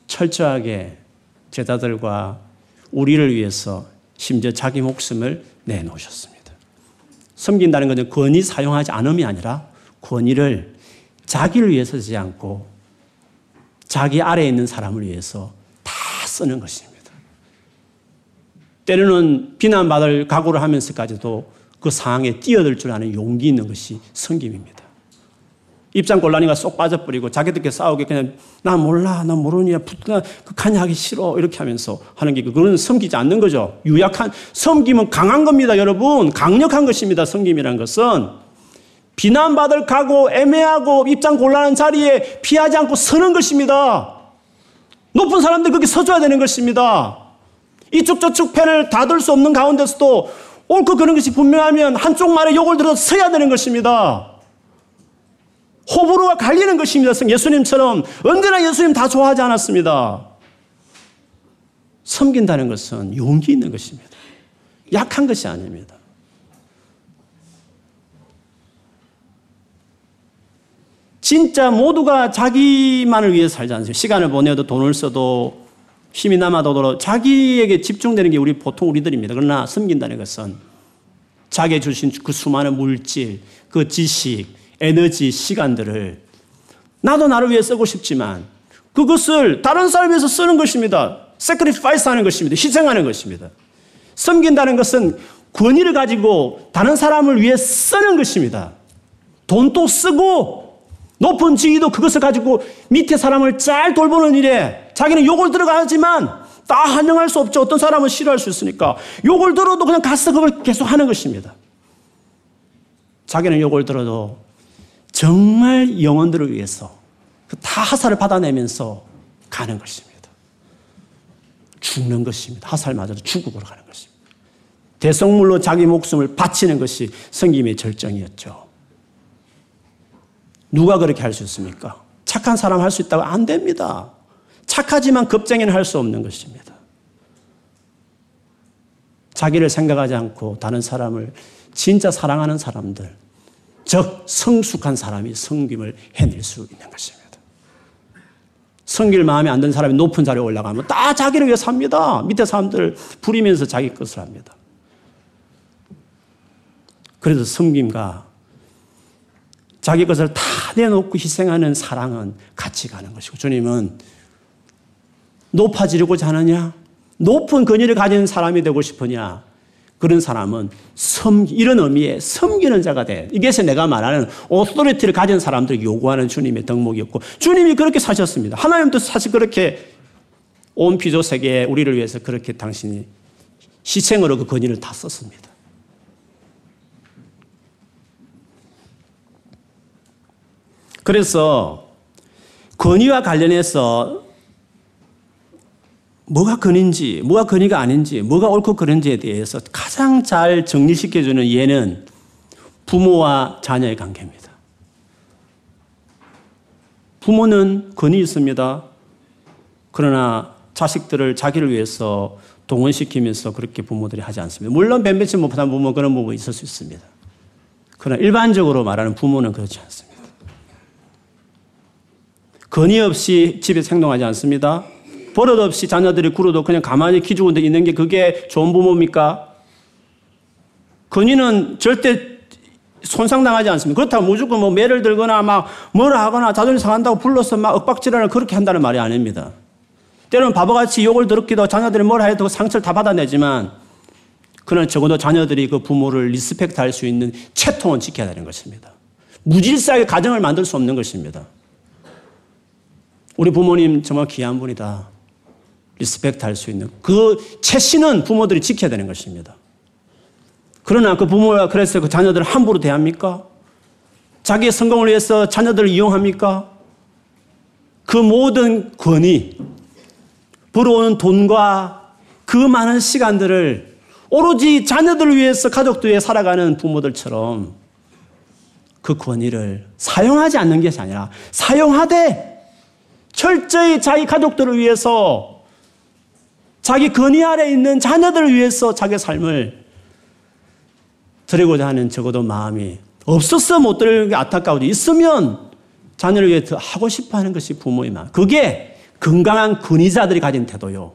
철저하게 제자들과 우리를 위해서 심지어 자기 목숨을 내놓으셨습니다. 섬긴다는 것은 권위 사용하지 않음이 아니라 권위를 자기를 위해서 쓰지 않고 자기 아래에 있는 사람을 위해서 다 쓰는 것입니다. 때로는 비난받을 각오를 하면서까지도 그 상황에 뛰어들 줄 아는 용기 있는 것이 성김입니다. 입장 곤란이가 쏙 빠져버리고 자기들끼리 싸우게 그냥 나 몰라 나 모르니 나그칸 하기 싫어 이렇게 하면서 하는 게 그거는 섬기지 않는 거죠. 유약한 섬김은 강한 겁니다, 여러분. 강력한 것입니다. 섬김이란 것은 비난받을 각오 애매하고 입장 곤란한 자리에 피하지 않고 서는 것입니다. 높은 사람들 그렇게 서줘야 되는 것입니다. 이쪽 저쪽 편을 닫을 수 없는 가운데서도 옳고 그런 것이 분명하면 한쪽 말에 욕을 들어 서야 되는 것입니다. 호불호가 갈리는 것입니다. 예수님처럼 언제나 예수님 다 좋아하지 않았습니다. 섬긴다는 것은 용기 있는 것입니다. 약한 것이 아닙니다. 진짜 모두가 자기만을 위해 살지 않습니다. 시간을 보내도 돈을 써도 힘이 남아도 자기에게 집중되는 게 우리 보통 우리들입니다. 그러나 섬긴다는 것은 자기 주신 그 수많은 물질, 그 지식, 에너지, 시간들을 나도 나를 위해 쓰고 싶지만 그것을 다른 사람을 위해서 쓰는 것입니다. sacrifice 하는 것입니다. 희생하는 것입니다. 섬긴다는 것은 권위를 가지고 다른 사람을 위해 쓰는 것입니다. 돈도 쓰고 높은 지위도 그것을 가지고 밑에 사람을 잘 돌보는 일에 자기는 욕을 들어가지만 다 한정할 수 없죠. 어떤 사람은 싫어할 수 있으니까 욕을 들어도 그냥 가서 그걸 계속 하는 것입니다. 자기는 욕을 들어도 정말 영혼들을 위해서 그다 하사를 받아내면서 가는 것입니다. 죽는 것입니다. 하살마저도 죽음으로 가는 것입니다. 대성물로 자기 목숨을 바치는 것이 성김의 절정이었죠. 누가 그렇게 할 수 있습니까? 착한 사람 할 수 있다고 안 됩니다. 착하지만 겁쟁이는 할 수 없는 것입니다. 자기를 생각하지 않고 다른 사람을 진짜 사랑하는 사람들, 즉 성숙한 사람이 성김을 해낼 수 있는 것입니다. 성길 마음에 안 드는 사람이 높은 자리에 올라가면 다 자기를 위해 삽니다. 밑에 사람들 부리면서 자기 것을 합니다. 그래서 섬김과 자기 것을 다 내놓고 희생하는 사랑은 같이 가는 것이고 주님은 높아지려고자 하느냐? 높은 권위를 가진 사람이 되고 싶으냐? 그런 사람은 섬, 이런 의미의 섬기는 자가 돼. 이게서 내가 말하는 authority를 가진 사람들이 요구하는 주님의 덕목이었고, 주님이 그렇게 사셨습니다. 하나님도 사실 그렇게 온 피조 세계에 우리를 위해서 그렇게 당신이 희생으로 그 권위를 다 썼습니다. 그래서 권위와 관련해서 뭐가 근인지, 뭐가 근이가 아닌지, 뭐가 옳고 그른지에 대해서 가장 잘 정리시켜주는 예는 부모와 자녀의 관계입니다. 부모는 근이 있습니다. 그러나 자식들을 자기를 위해서 동원시키면서 그렇게 부모들이 하지 않습니다. 물론 뱀배치 못한 부모 그런 부분이 있을 수 있습니다. 그러나 일반적으로 말하는 부모는 그렇지 않습니다. 근이 없이 집에서 행동하지 않습니다. 버릇없이 자녀들이 굴어도 그냥 가만히 기죽고 있는 게 그게 좋은 부모입니까? 근위는 절대 손상당하지 않습니다. 그렇다고 무조건 뭐 매를 들거나 막 뭐라 하거나 자존심 상한다고 불러서 막 윽박질하는 그렇게 한다는 말이 아닙니다. 때로는 바보같이 욕을 들었기도 자녀들이 뭐라 해도 상처를 다 받아내지만 그러나 적어도 자녀들이 그 부모를 respect 할 수 있는 체통은 지켜야 되는 것입니다. 무질서하게 가정을 만들 수 없는 것입니다. 우리 부모님 정말 귀한 분이다. respect 할 수 있는 그 채신은 부모들이 지켜야 되는 것입니다. 그러나 그 부모가 그래서 그 자녀들을 함부로 대합니까? 자기의 성공을 위해서 자녀들을 이용합니까? 그 모든 권위, 벌어오는 돈과 그 많은 시간들을 오로지 자녀들을 위해서 가족들 위해 살아가는 부모들처럼 그 권위를 사용하지 않는 것이 아니라 사용하되 철저히 자기 가족들을 위해서 자기 근위 아래 있는 자녀들을 위해서 자기 삶을 드리고자 하는 적어도 마음이 없었어 못 드리는 게 안타깝지 있으면 자녀를 위해 더 하고 싶어 하는 것이 부모의 마음. 그게 건강한 권위자들이 가진 태도요.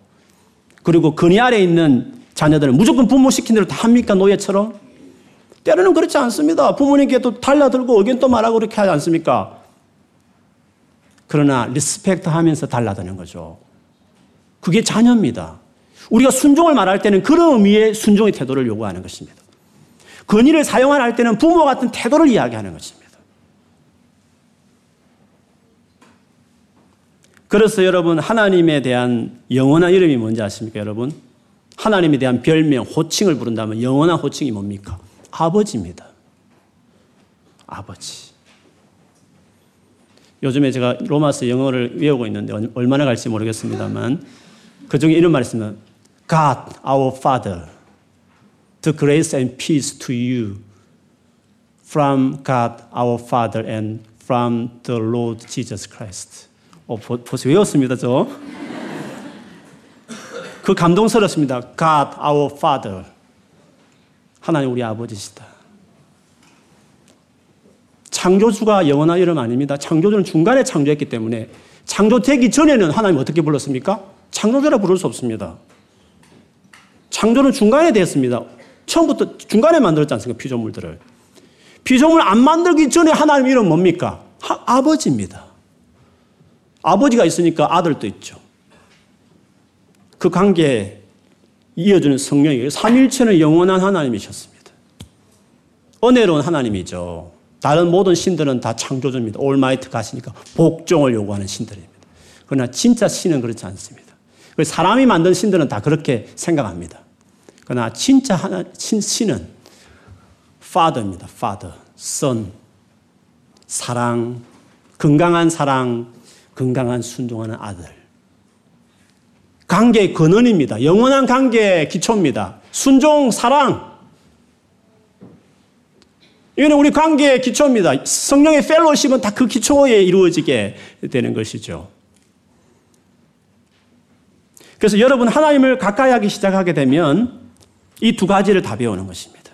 그리고 권위 아래 있는 자녀들은 무조건 부모 시킨 대로 다 합니까? 노예처럼? 때로는 그렇지 않습니다. 부모님께 또 달라들고 의견 또 말하고 그렇게 하지 않습니까? 그러나 respect 하면서 달라드는 거죠. 그게 자녀입니다. 우리가 순종을 말할 때는 그런 의미의 순종의 태도를 요구하는 것입니다. 권위를 사용할 때는 부모 같은 태도를 이야기하는 것입니다. 그래서 여러분 하나님에 대한 영원한 이름이 뭔지 아십니까 여러분? 하나님에 대한 별명, 호칭을 부른다면 영원한 호칭이 뭡니까? 아버지입니다. 아버지. 요즘에 제가 로마서 영어를 외우고 있는데 얼마나 갈지 모르겠습니다만 그 중에 이런 말이 있습니다. God, our Father, the grace and peace to you from God, our Father, and from the Lord Jesus Christ. 어, 벌써 외웠습니다, 저. 그 감동스럽습니다. God, our Father. 하나님 우리 아버지시다. 창조주가 영원한 이름 아닙니다. 창조주는 중간에 창조했기 때문에 창조되기 전에는 하나님 어떻게 불렀습니까? 창조주라 부를 수 없습니다. 창조는 중간에 됐습니다. 처음부터 중간에 만들었지 않습니까? 피조물들을. 피조물 안 만들기 전에 하나님 이름 뭡니까? 하, 아버지입니다. 아버지가 있으니까 아들도 있죠. 그 관계에 이어주는 성령이 삼일체는 영원한 하나님이셨습니다. 은혜로운 하나님이죠. 다른 모든 신들은 다 창조주입니다. 올마이트 가시니까 복종을 요구하는 신들입니다. 그러나 진짜 신은 그렇지 않습니다. 사람이 만든 신들은 다 그렇게 생각합니다. 그러나 진짜 하나, 신, 신은 Father입니다. Father, Son, 사랑, 건강한 사랑, 건강한 순종하는 아들. 관계의 근원입니다. 영원한 관계의 기초입니다. 순종, 사랑. 이거는 우리 관계의 기초입니다. 성령의 펠로십은 다 그 기초에 이루어지게 되는 것이죠. 그래서 여러분 하나님을 가까이 하기 시작하게 되면 이 두 가지를 다 배우는 것입니다.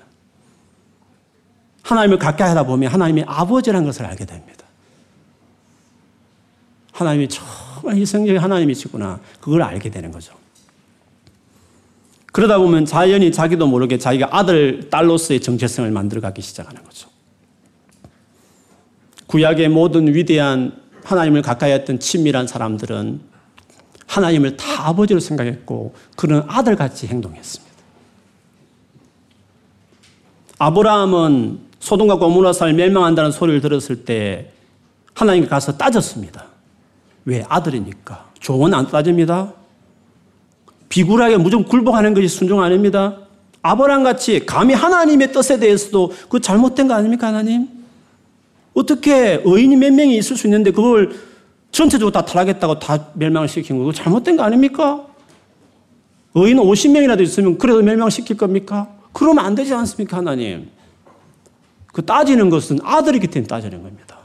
하나님을 가까이 하다 보면 하나님이 아버지라는 것을 알게 됩니다. 하나님이 정말 희생적인 하나님이시구나. 그걸 알게 되는 거죠. 그러다 보면 자연히 자기도 모르게 자기가 아들, 딸로서의 정체성을 만들어가기 시작하는 거죠. 구약의 모든 위대한 하나님을 가까이 했던 친밀한 사람들은 하나님을 다 아버지로 생각했고 그런 아들같이 행동했습니다. 아브라함은 소돔과 고모라사를 멸망한다는 소리를 들었을 때 하나님께 가서 따졌습니다. 왜? 아들이니까. 조언 안 따집니다. 비굴하게 무조건 굴복하는 것이 순종 아닙니다. 아브라함 같이 감히 하나님의 뜻에 대해서도 그 잘못된 거 아닙니까, 하나님? 어떻게 의인이 몇 명이 있을 수 있는데 그걸 전체적으로 다 타락했다고 다 멸망을 시킨 거, 그 잘못된 거 아닙니까? 의인 50명이라도 있으면 그래도 멸망시킬 겁니까? 그러면 안 되지 않습니까, 하나님? 그 따지는 것은 아들이기 때문에 따지는 겁니다.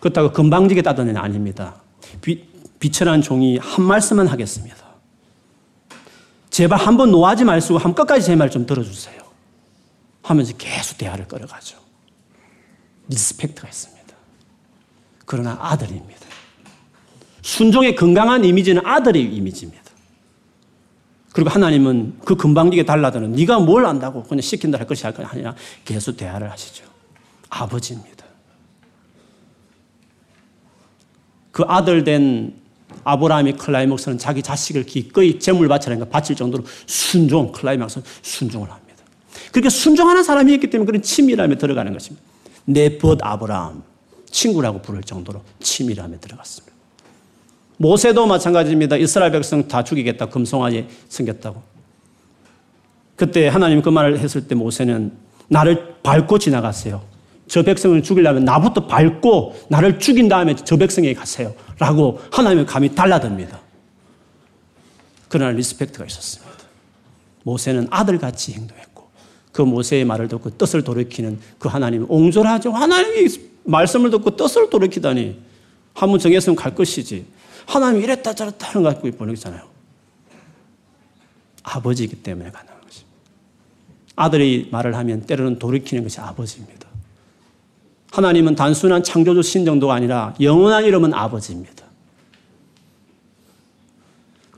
그렇다고 금방지게 따지는 아닙니다. 비, 비천한 종이 한 말씀만 하겠습니다. 제발 한 번 노하지 말고 한 끝까지 제 말 좀 들어주세요. 하면서 계속 대화를 끌어가죠. respect가 있습니다. 그러나 아들입니다. 순종의 건강한 이미지는 아들의 이미지입니다. 그리고 하나님은 그 건방지게 달라드는 네가 뭘 안다고 그냥 시킨다 할 것이 아니라 계속 대화를 하시죠. 아버지입니다. 그 아들 된 아브라함이 클라이막스는 자기 자식을 기꺼이 제물 바치라는 바칠 정도로 순종, 클라이막스는 순종을 합니다. 그렇게 순종하는 사람이 있기 때문에 그런 치밀함에 들어가는 것입니다. 내벗 아브라함, 친구라고 부를 정도로 치밀함에 들어갔습니다. 모세도 마찬가지입니다. 이스라엘 백성 다 죽이겠다. 금송아지 생겼다고. 그때 하나님 그 말을 했을 때 모세는 나를 밟고 지나가세요. 저 백성을 죽이려면 나부터 밟고 나를 죽인 다음에 저 백성에게 가세요. 라고 하나님에게 감히 달라듭니다. 그러나 respect가 있었습니다. 모세는 아들같이 행동했고 그 모세의 말을 듣고 뜻을 돌이키는 그 하나님 옹졸하죠. 하나님이 말씀을 듣고 뜻을 돌이키다니 한번 정했으면 갈 것이지. 하나님이 이랬다 저랬다 하는 거 갖고 보내잖아요. 아버지이기 때문에 가능한 것입니다. 아들이 말을 하면 때로는 돌이키는 것이 아버지입니다. 하나님은 단순한 창조주 신 정도가 아니라 영원한 이름은 아버지입니다.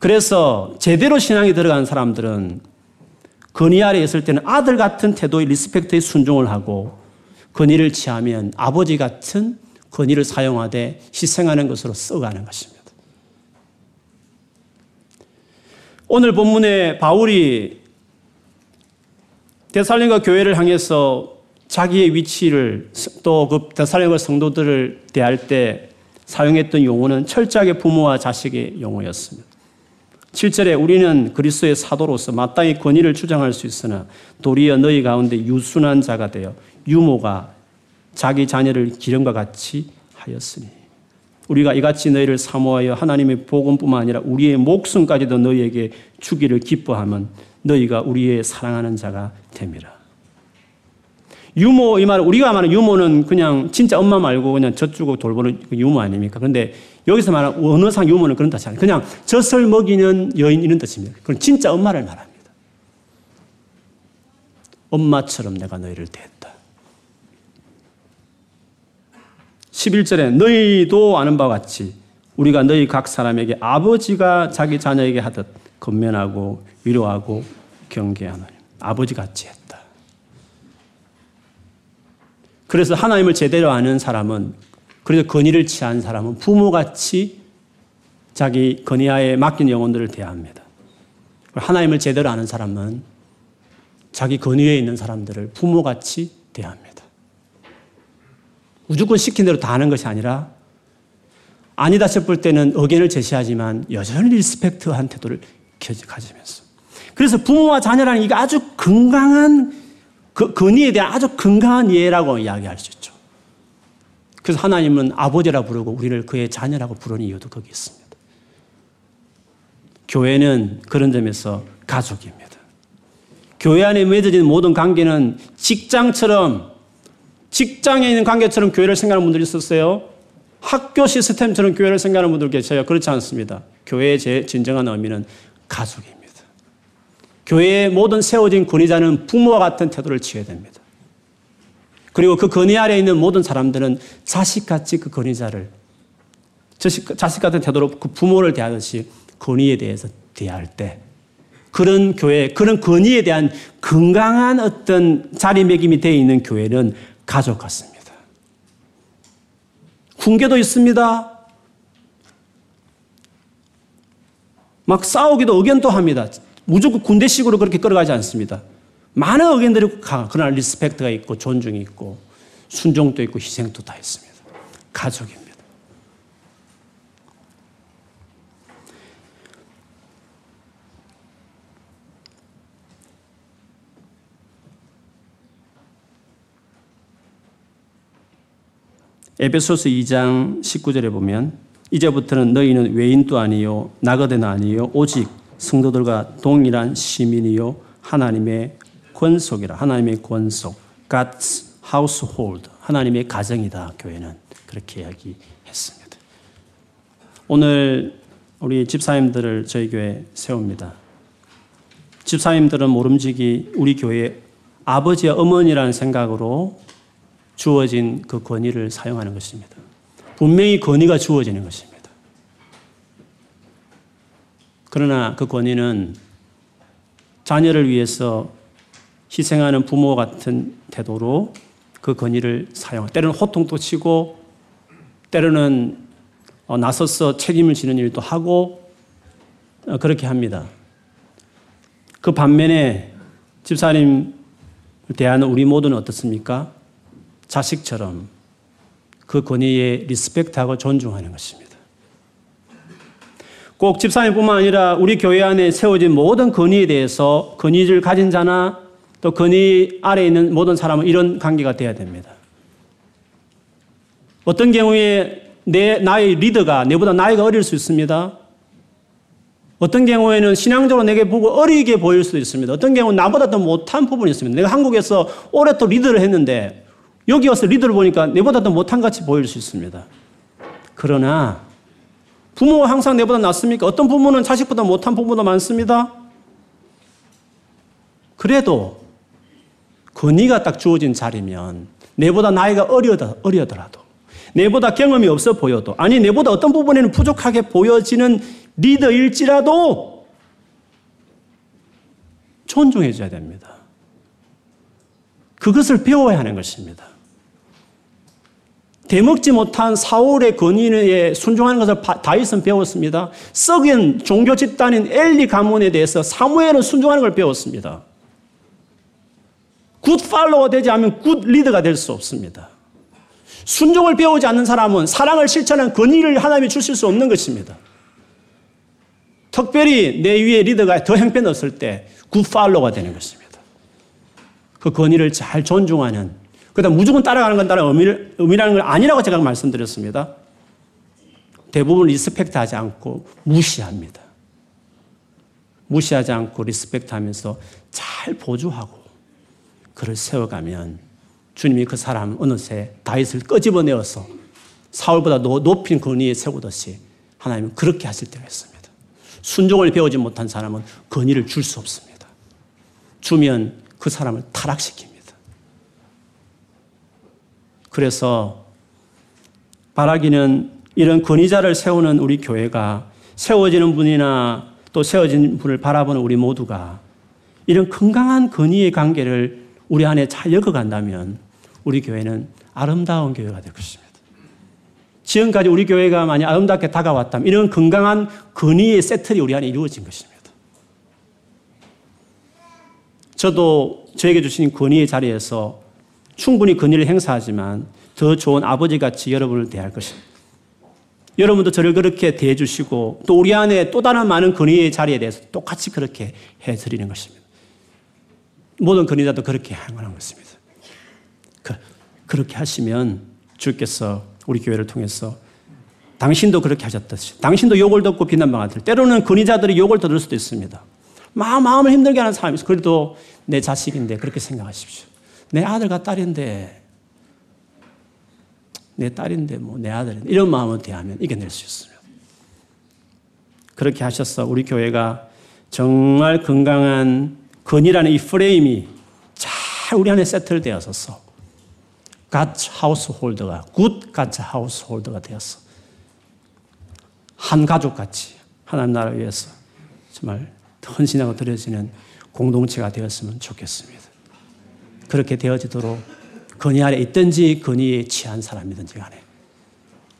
그래서 제대로 신앙이 들어간 사람들은 권위 아래 있을 때는 아들 같은 태도의 respect에 순종을 하고 권위를 취하면 아버지 같은 권위를 사용하되 희생하는 것으로 써가는 것입니다. 오늘 본문에 바울이 데살링가 교회를 향해서 자기의 위치를 또 그 데살링가 성도들을 대할 때 사용했던 용어는 철저하게 부모와 자식의 용어였습니다. 7절에 우리는 그리스도의 사도로서 마땅히 권위를 주장할 수 있으나 도리어 너희 가운데 유순한 자가 되어 유모가 자기 자녀를 기름과 같이 하였으니 우리가 이같이 너희를 사모하여 하나님의 복음뿐만 아니라 우리의 목숨까지도 너희에게 주기를 기뻐하면 너희가 우리의 사랑하는 자가 됨이라. 유모 이 말, 우리가 말하는 유모는 그냥 진짜 엄마 말고 그냥 젖주고 돌보는 그 유모 아닙니까? 그런데 여기서 말하는 언어상 유모는 그런 뜻이 아니에요. 그냥 젖을 먹이는 여인 이런 뜻입니다. 그건 진짜 엄마를 말합니다. 엄마처럼 내가 너희를 대했다. 11절에 너희도 아는 바와 같이 우리가 너희 각 사람에게 아버지가 자기 자녀에게 하듯 건면하고 위로하고 경계하노니 아버지 같이 했다. 그래서 하나님을 제대로 아는 사람은 그래서 건의를 취한 사람은 부모같이 자기 건의하에 맡긴 영혼들을 대합니다. 하나님을 제대로 아는 사람은 자기 건의에 있는 사람들을 부모같이 대합니다. 무조건 시킨 대로 다 하는 것이 아니라 아니다 싶을 때는 의견을 제시하지만 여전히 리스펙트한 태도를 가지면서. 그래서 부모와 자녀라는 이게 아주 건강한 그 건의에 대한 아주 건강한 이해라고 이야기할 수 있죠. 그래서 하나님은 아버지라 부르고 우리를 그의 자녀라고 부르는 이유도 거기 있습니다. 교회는 그런 점에서 가족입니다. 교회 안에 맺어진 모든 관계는 직장처럼 직장에 있는 관계처럼 교회를 생각하는 분들이 있었어요. 학교 시스템처럼 교회를 생각하는 분들 계셔요. 그렇지 않습니다. 교회의 제 진정한 의미는 가족입니다. 교회의 모든 세워진 권위자는 부모와 같은 태도를 취해야 됩니다. 그리고 그 권위 아래에 있는 모든 사람들은 자식같이 그 권위자를 자식 같은 태도로 그 부모를 대하듯이 권위에 대해서 대할 때 그런 교회, 그런 권위에 대한 건강한 어떤 자리매김이 되어 있는 교회는 가족 같습니다. 훈계도 있습니다. 막 싸우기도 의견도 합니다. 무조건 군대식으로 그렇게 끌어가지 않습니다. 많은 의견들이 가. 그러나 respect가 있고 존중이 있고 순종도 있고 희생도 다 있습니다. 가족입니다. 에베소서 2장 19절에 보면 이제부터는 너희는 외인도 아니요 나거대나 아니요 오직 성도들과 동일한 시민이요 하나님의 권속이라 하나님의 권속 God's household 하나님의 가정이다 교회는 그렇게 이야기했습니다. 오늘 우리 집사님들을 저희 교회 세웁니다. 집사님들은 모름지기 우리 교회 아버지와 어머니라는 생각으로 주어진 그 권위를 사용하는 것입니다. 분명히 권위가 주어지는 것입니다. 그러나 그 권위는 자녀를 위해서 희생하는 부모 같은 태도로 그 권위를 사용. 때로는 호통도 치고, 때로는 어, 나서서 책임을 지는 일도 하고, 어, 그렇게 합니다. 그 반면에 집사님 대하는 우리 모두는 어떻습니까? 자식처럼 그 권위에 리스펙트하고 존중하는 것입니다. 꼭 집사님뿐만 아니라 우리 교회 안에 세워진 모든 건의에 대해서 건의를 가진 자나 또 건의 아래에 있는 모든 사람은 이런 관계가 돼야 됩니다. 어떤 경우에 내 나의 리더가 내보다 나이가 어릴 수 있습니다. 어떤 경우에는 신앙적으로 내게 보고 어리게 보일 수도 있습니다. 어떤 경우는 나보다 더 못한 부분이 있습니다. 내가 한국에서 오랫동안 리더를 했는데 여기 와서 리더를 보니까 내보다 더 못한 같이 보일 수 있습니다. 그러나 부모가 항상 내보다 낫습니까? 어떤 부모는 자식보다 못한 부모도 많습니다. 그래도 권위가 딱 주어진 자리면 내보다 나이가 어려더, 어려더라도 내보다 경험이 없어 보여도 아니 내보다 어떤 부분에는 부족하게 보여지는 리더일지라도 존중해줘야 됩니다. 그것을 배워야 하는 것입니다. 대먹지 못한 사울의 권위에 순종하는 것을 다윗은 배웠습니다. 썩은 종교 집단인 엘리 가문에 대해서 사무엘은 순종하는 걸 배웠습니다. good follower 되지 않으면 good leader가 될 수 없습니다. 순종을 배우지 않는 사람은 사랑을 실천한 권위를 하나님이 주실 수 없는 것입니다. 특별히 내 위에 리더가 더 형편없을 때 good follower가 되는 것입니다. 그 권위를 잘 존중하는 그다음 무조건 따라가는 건 따라 의미를, 의미라는 걸 아니라고 제가 말씀드렸습니다. 대부분 respect 하지 않고 무시합니다. 무시하지 않고 respect 하면서 잘 보조하고 그를 세워가면 주님이 그 사람 어느새 다윗을 끄집어내어서 사울보다 높인 권위에 세우듯이 하나님은 그렇게 하실 때가 있습니다. 순종을 배우지 못한 사람은 권위를 줄 수 없습니다. 주면 그 사람을 타락시킵니다. 그래서 바라기는 이런 권위자를 세우는 우리 교회가 세워지는 분이나 또 세워진 분을 바라보는 우리 모두가 이런 건강한 권위의 관계를 우리 안에 잘 엮어간다면 우리 교회는 아름다운 교회가 될 것입니다. 지금까지 우리 교회가 많이 아름답게 다가왔다면 이런 건강한 권위의 세틀이 우리 안에 이루어진 것입니다. 저도 저에게 주신 권위의 자리에서 충분히 권위를 행사하지만 더 좋은 아버지 같이 여러분을 대할 것입니다. 여러분도 저를 그렇게 대해 주시고 또 우리 안에 또 다른 많은 권위의 자리에 대해서 똑같이 그렇게 해 드리는 것입니다. 모든 권위자도 그렇게 행하는 것입니다. 그, 그렇게 하시면 주께서 우리 교회를 통해서 당신도 그렇게 하셨듯이 당신도 욕을 듣고 비난받을 때로는 권위자들이 욕을 들을 수도 있습니다. 마음, 마음을 힘들게 하는 사람이 있어. 그래도 내 자식인데 그렇게 생각하십시오. 내 아들과 딸인데 내 딸인데 뭐 내 아들인데 이런 마음을 대하면 이겨낼 수 있습니다. 그렇게 하셔서 우리 교회가 정말 건강한 건이라는 이 프레임이 잘 우리 안에 세틀되어서 갓 하우스홀더가 굿갓 하우스홀더가 되었어. 한 가족같이 하나님 나라 위해서 정말 헌신하고 드려지는 공동체가 되었으면 좋겠습니다. 그렇게 되어지도록 건의 아래 있든지 건의에 취한 사람이든지 간에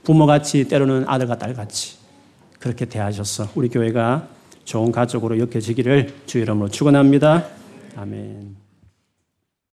부모같이 때로는 아들과 딸같이 그렇게 대하셔서 우리 교회가 좋은 가족으로 여겨지기를 주 이름으로 축원합니다. 아멘.